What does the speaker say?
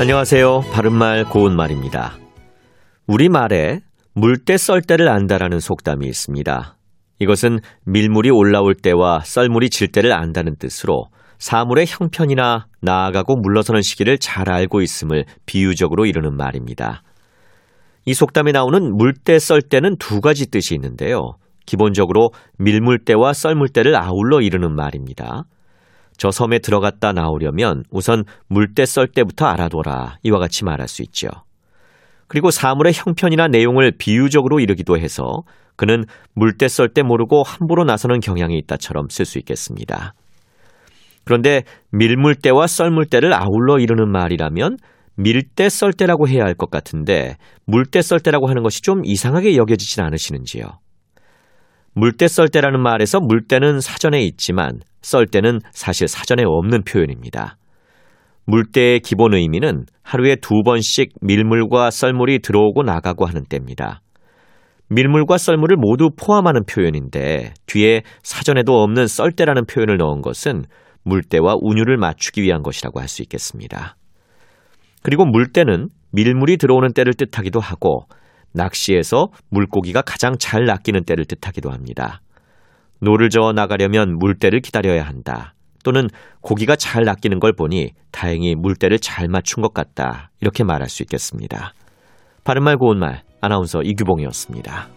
안녕하세요. 바른말 고운말입니다. 우리말에 물때 썰 때를 안다라는 속담이 있습니다. 이것은 밀물이 올라올 때와 썰물이 질 때를 안다는 뜻으로 사물의 형편이나 나아가고 물러서는 시기를 잘 알고 있음을 비유적으로 이루는 말입니다. 이 속담에 나오는 물때 썰 때는 두 가지 뜻이 있는데요. 기본적으로 밀물때와 썰물때를 아울러 이루는 말입니다. 저 섬에 들어갔다 나오려면 우선 물때 썰 때부터 알아둬라. 이와 같이 말할 수 있죠. 그리고 사물의 형편이나 내용을 비유적으로 이르기도 해서 그는 물때 썰 때 모르고 함부로 나서는 경향이 있다처럼 쓸 수 있겠습니다. 그런데 밀물때와 썰물때를 아울러 이루는 말이라면 밀때 썰때라고 해야 할 것 같은데 물때 썰때라고 하는 것이 좀 이상하게 여겨지진 않으시는지요? 물때 썰 때라는 말에서 물때는 사전에 있지만 썰 때는 사실 사전에 없는 표현입니다. 물때의 기본 의미는 하루에 두 번씩 밀물과 썰물이 들어오고 나가고 하는 때입니다. 밀물과 썰물을 모두 포함하는 표현인데 뒤에 사전에도 없는 썰때라는 표현을 넣은 것은 물때와 운율을 맞추기 위한 것이라고 할 수 있겠습니다. 그리고 물때는 밀물이 들어오는 때를 뜻하기도 하고 낚시에서 물고기가 가장 잘 낚이는 때를 뜻하기도 합니다. 노를 저어 나가려면 물때를 기다려야 한다. 또는 고기가 잘 낚이는 걸 보니 다행히 물때를 잘 맞춘 것 같다. 이렇게 말할 수 있겠습니다. 바른말 고운말 아나운서 이규봉이었습니다.